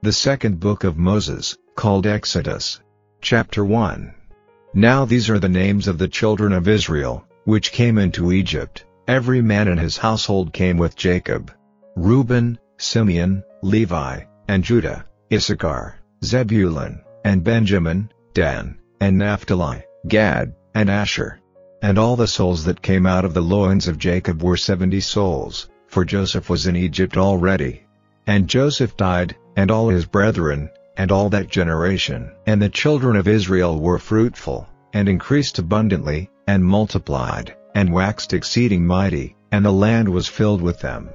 The second book of Moses, called Exodus. Chapter 1. Now these are the names of the children of Israel, which came into Egypt, every man in his household came with Jacob. Reuben, Simeon, Levi, and Judah, Issachar, Zebulun, and Benjamin, Dan, and Naphtali, Gad, and Asher. And all the souls that came out of the loins of Jacob were seventy souls, for Joseph was in Egypt already. And Joseph died, and all his brethren, and all that generation. And the children of Israel were fruitful, and increased abundantly, and multiplied, and waxed exceeding mighty, and the land was filled with them.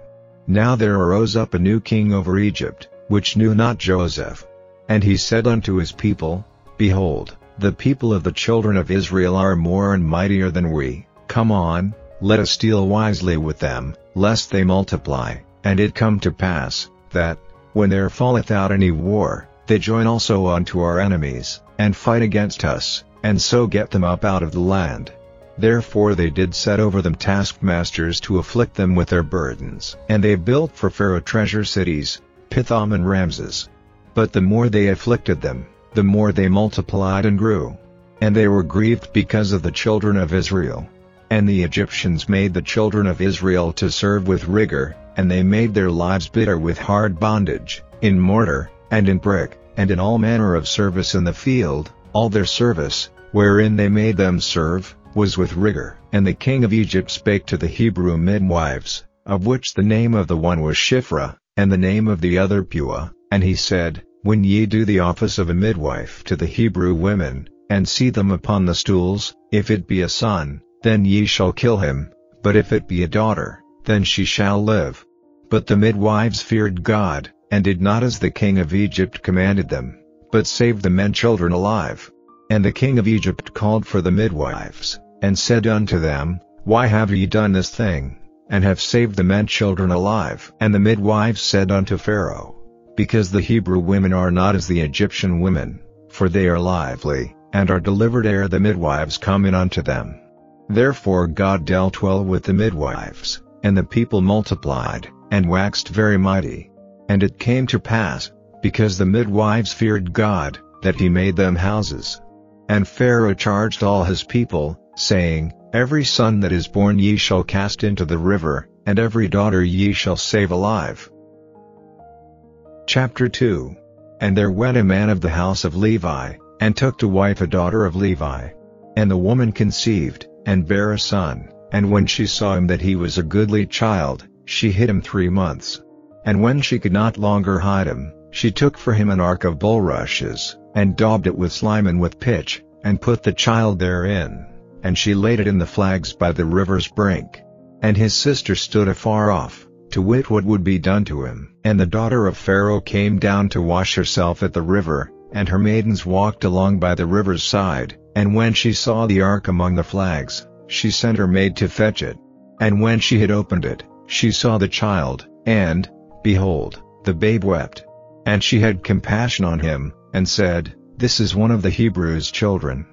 Now there arose up a new king over Egypt, which knew not Joseph. And he said unto his people, Behold, the people of the children of Israel are more and mightier than we, come on, let us deal wisely with them, lest they multiply. And it come to pass, that, when there falleth out any war, they join also unto our enemies, and fight against us, and so get them up out of the land. Therefore they did set over them taskmasters to afflict them with their burdens. And they built for Pharaoh treasure cities, Pithom and Ramses. But the more they afflicted them, the more they multiplied and grew. And they were grieved because of the children of Israel. And the Egyptians made the children of Israel to serve with rigor, and they made their lives bitter with hard bondage, in mortar, and in brick, and in all manner of service in the field, all their service, wherein they made them serve, was with rigor. And the king of Egypt spake to the Hebrew midwives, of which the name of the one was Shiphrah, and the name of the other Puah, and he said, When ye do the office of a midwife to the Hebrew women, and see them upon the stools, if it be a son, then ye shall kill him, but if it be a daughter, then she shall live. But the midwives feared God, and did not as the king of Egypt commanded them, but saved the men children alive. And the king of Egypt called for the midwives, and said unto them, Why have ye done this thing, and have saved the men children alive? And the midwives said unto Pharaoh, Because the Hebrew women are not as the Egyptian women, for they are lively, and are delivered ere the midwives come in unto them. Therefore God dealt well with the midwives, and the people multiplied, and waxed very mighty. And it came to pass, because the midwives feared God, that he made them houses. And Pharaoh charged all his people, saying, Every son that is born ye shall cast into the river, and every daughter ye shall save alive. Chapter 2 And there went a man of the house of Levi, and took to wife a daughter of Levi. And the woman conceived, and bare a son, and when she saw him that he was a goodly child, she hid him three months. And when she could not longer hide him, she took for him an ark of bulrushes, and daubed it with slime and with pitch, and put the child therein, and she laid it in the flags by the river's brink. And his sister stood afar off, to wit what would be done to him. And the daughter of Pharaoh came down to wash herself at the river, and her maidens walked along by the river's side, and when she saw the ark among the flags, she sent her maid to fetch it. And when she had opened it, she saw the child, and, behold, the babe wept. And she had compassion on him, and said, This is one of the Hebrews' children.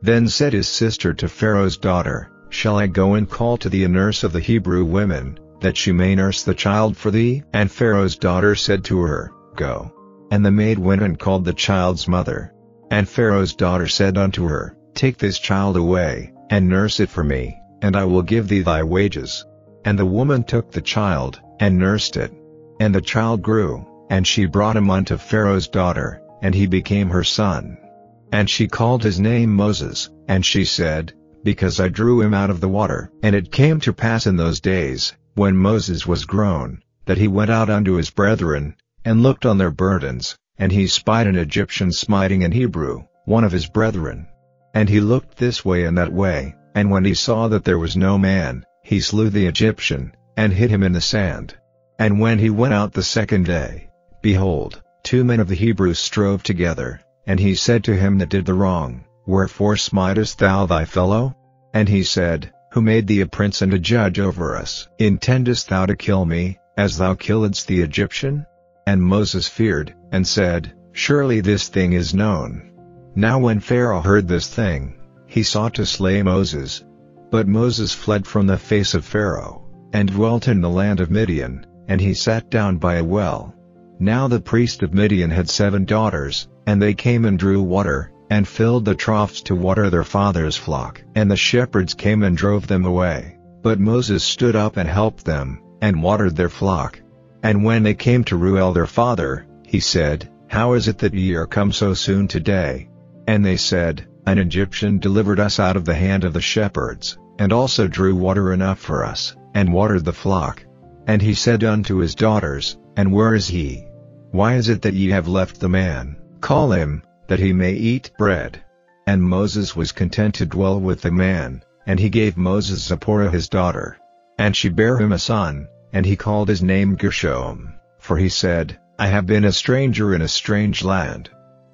Then said his sister to Pharaoh's daughter, Shall I go and call to thee a nurse of the Hebrew women, that she may nurse the child for thee? And Pharaoh's daughter said to her, Go. And the maid went and called the child's mother. And Pharaoh's daughter said unto her, Take this child away, and nurse it for me, and I will give thee thy wages. And the woman took the child, and nursed it. And the child grew, and she brought him unto Pharaoh's daughter, and he became her son. And she called his name Moses, and she said, Because I drew him out of the water. And it came to pass in those days, when Moses was grown, that he went out unto his brethren, and looked on their burdens, and he spied an Egyptian smiting an Hebrew, one of his brethren. And he looked this way and that way, and when he saw that there was no man, he slew the Egyptian, and hid him in the sand. And when he went out the second day, behold, two men of the Hebrews strove together, and he said to him that did the wrong, Wherefore smitest thou thy fellow? And he said, Who made thee a prince and a judge over us? Intendest thou to kill me, as thou killedst the Egyptian? And Moses feared, and said, Surely this thing is known. Now when Pharaoh heard this thing, he sought to slay Moses. But Moses fled from the face of Pharaoh, and dwelt in the land of Midian, and he sat down by a well. Now the priest of Midian had seven daughters, and they came and drew water, and filled the troughs to water their father's flock. And the shepherds came and drove them away. But Moses stood up and helped them, and watered their flock. And when they came to Reuel their father, he said, How is it that ye are come so soon today? And they said, An Egyptian delivered us out of the hand of the shepherds, and also drew water enough for us, and watered the flock. And he said unto his daughters, And where is he? Why is it that ye have left the man? Call him, that he may eat bread. And Moses was content to dwell with the man, and he gave Moses Zipporah his daughter. And she bare him a son, and he called his name Gershom, for he said, I have been a stranger in a strange land.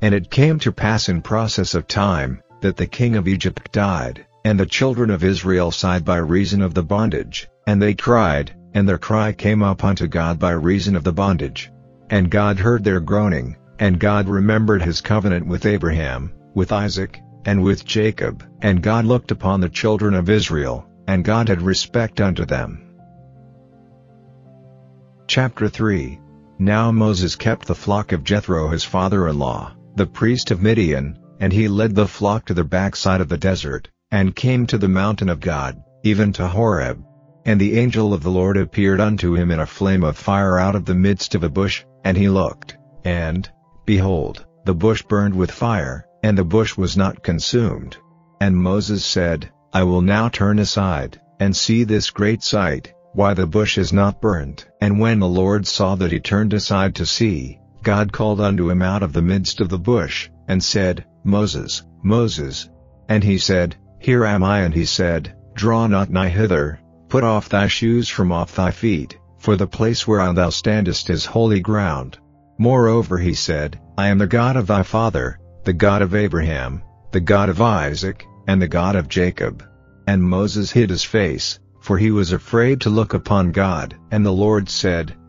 And it came to pass in process of time, that the king of Egypt died, and the children of Israel sighed by reason of the bondage, and they cried, and their cry came up unto God by reason of the bondage. And God heard their groaning, and God remembered his covenant with Abraham, with Isaac, and with Jacob. And God looked upon the children of Israel, and God had respect unto them. Chapter 3 Now Moses kept the flock of Jethro his father-in-law, the priest of Midian, and he led the flock to the backside of the desert, and came to the mountain of God, even to Horeb. And the angel of the Lord appeared unto him in a flame of fire out of the midst of a bush, and he looked, and, behold, the bush burned with fire, and the bush was not consumed. And Moses said, I will now turn aside, and see this great sight, why the bush is not burnt. And when the Lord saw that he turned aside to see, God called unto him out of the midst of the bush, and said, Moses, Moses. And he said, Here am I and he said, Draw not nigh hither, put off thy shoes from off thy feet, for the place whereon thou standest is holy ground. Moreover he said, I am the God of thy father, the God of Abraham, the God of Isaac, and the God of Jacob. And Moses hid his face, for he was afraid to look upon God. And the Lord said,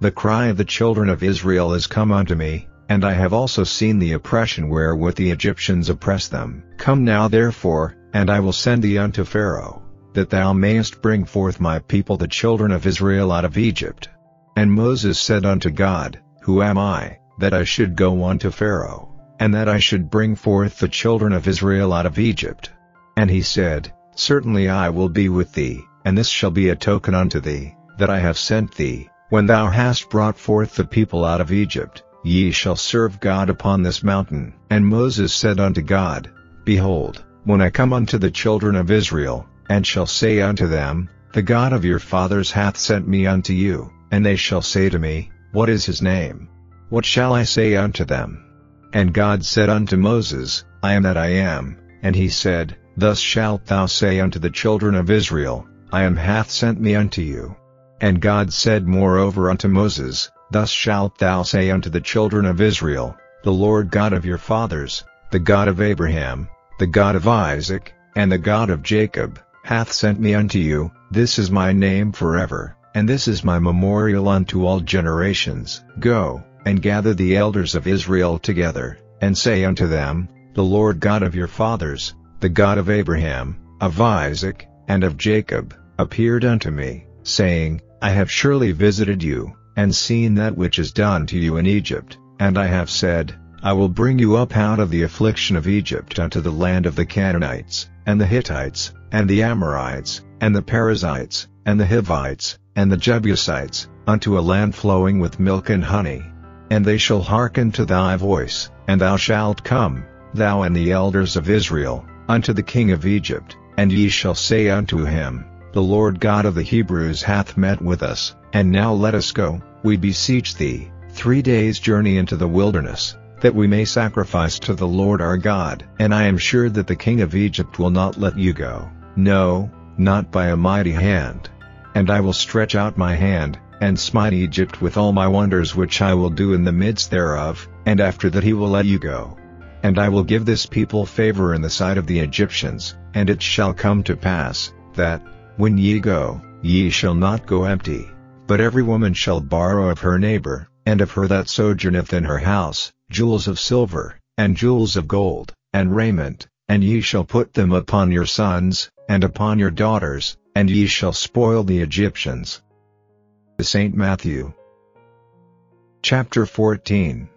the cry of the children of Israel is come unto me, and I have also seen the oppression wherewith the Egyptians oppress them. Come now therefore, and I will send thee unto Pharaoh, that thou mayest bring forth my people the children of Israel out of Egypt. And Moses said unto God, Who am I, that I should go unto Pharaoh, and that I should bring forth the children of Israel out of Egypt? And he said, Certainly I will be with thee, and this shall be a token unto thee, that I have sent thee, when thou hast brought forth the people out of Egypt, ye shall serve God upon this mountain. And Moses said unto God, Behold, when I come unto the children of Israel, and shall say unto them, The God of your fathers hath sent me unto you, and they shall say to me, What is his name? What shall I say unto them? And God said unto Moses, I am that I am, and he said, Thus shalt thou say unto the children of Israel, I am hath sent me unto you. And God said moreover unto Moses, Thus shalt thou say unto the children of Israel, The Lord God of your fathers, the God of Abraham, the God of Isaac, and the God of Jacob, hath sent me unto you, this is my name forever, and this is my memorial unto all generations. Go, and gather the elders of Israel together, and say unto them, The Lord God of your fathers, the God of Abraham, of Isaac, and of Jacob, appeared unto me, saying, I have surely visited you, and seen that which is done to you in Egypt, and I have said, I will bring you up out of the affliction of Egypt unto the land of the Canaanites, and the Hittites, and the Amorites, and the Perizzites, and the Hivites, and the Jebusites, unto a land flowing with milk and honey. And they shall hearken to thy voice, and thou shalt come, thou and the elders of Israel, unto the king of Egypt, and ye shall say unto him, The Lord God of the Hebrews hath met with us, and now let us go, we beseech thee, three days' journey into the wilderness, that we may sacrifice to the Lord our God. And I am sure that the king of Egypt will not let you go, no, not by a mighty hand. And I will stretch out my hand, and smite Egypt with all my wonders which I will do in the midst thereof, and after that he will let you go. And I will give this people favor in the sight of the Egyptians, and it shall come to pass, that, when ye go, ye shall not go empty, but every woman shall borrow of her neighbor, and of her that sojourneth in her house, jewels of silver, and jewels of gold, and raiment, and ye shall put them upon your sons, and upon your daughters, and ye shall spoil the Egyptians. The St. Matthew Chapter 14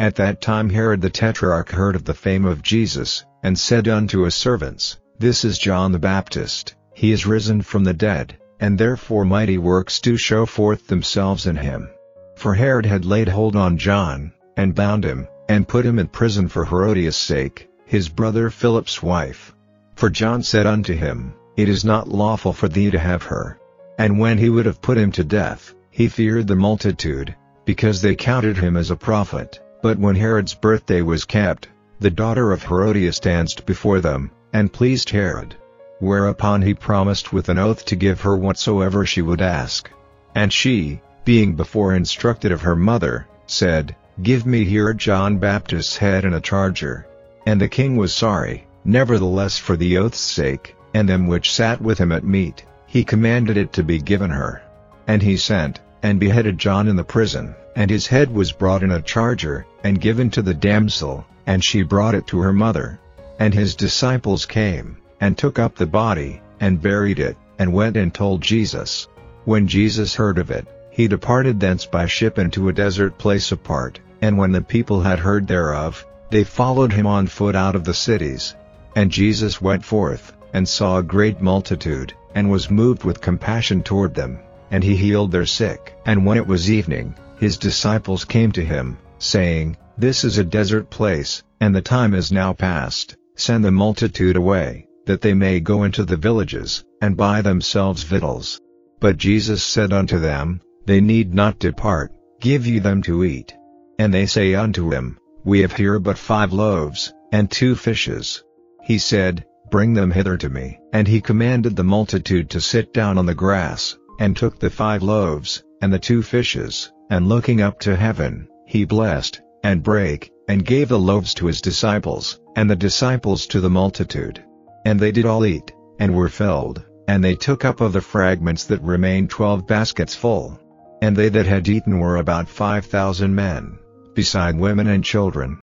At that time Herod the Tetrarch heard of the fame of Jesus, and said unto his servants, This is John the Baptist, he is risen from the dead, and therefore mighty works do show forth themselves in him. For Herod had laid hold on John, and bound him, and put him in prison for Herodias' sake, his brother Philip's wife. For John said unto him, It is not lawful for thee to have her. And when he would have put him to death, he feared the multitude, because they counted him as a prophet. But when Herod's birthday was kept, the daughter of Herodias danced before them, and pleased Herod. Whereupon he promised with an oath to give her whatsoever she would ask. And she, being before instructed of her mother, said, Give me here John Baptist's head in a charger. And the king was sorry, nevertheless for the oath's sake, and them which sat with him at meat, he commanded it to be given her. And he sent, and beheaded John in the prison, and his head was brought in a charger, and given to the damsel, and she brought it to her mother. And his disciples came, and took up the body, and buried it, and went and told Jesus. When Jesus heard of it, he departed thence by ship into a desert place apart, and when the people had heard thereof, they followed him on foot out of the cities. And Jesus went forth, and saw a great multitude, and was moved with compassion toward them, and he healed their sick. And when it was evening, his disciples came to him, saying, This is a desert place, and the time is now past, send the multitude away, that they may go into the villages, and buy themselves victuals. But Jesus said unto them, They need not depart, give ye them to eat. And they say unto him, We have here but five loaves, and two fishes. He said, Bring them hither to me. And he commanded the multitude to sit down on the grass, and took the five loaves, and the two fishes, and looking up to heaven, he blessed, and brake, and gave the loaves to his disciples, and the disciples to the multitude. And they did all eat, and were filled, and they took up of the fragments that remained twelve baskets full. And they that had eaten were about five thousand men, beside women and children.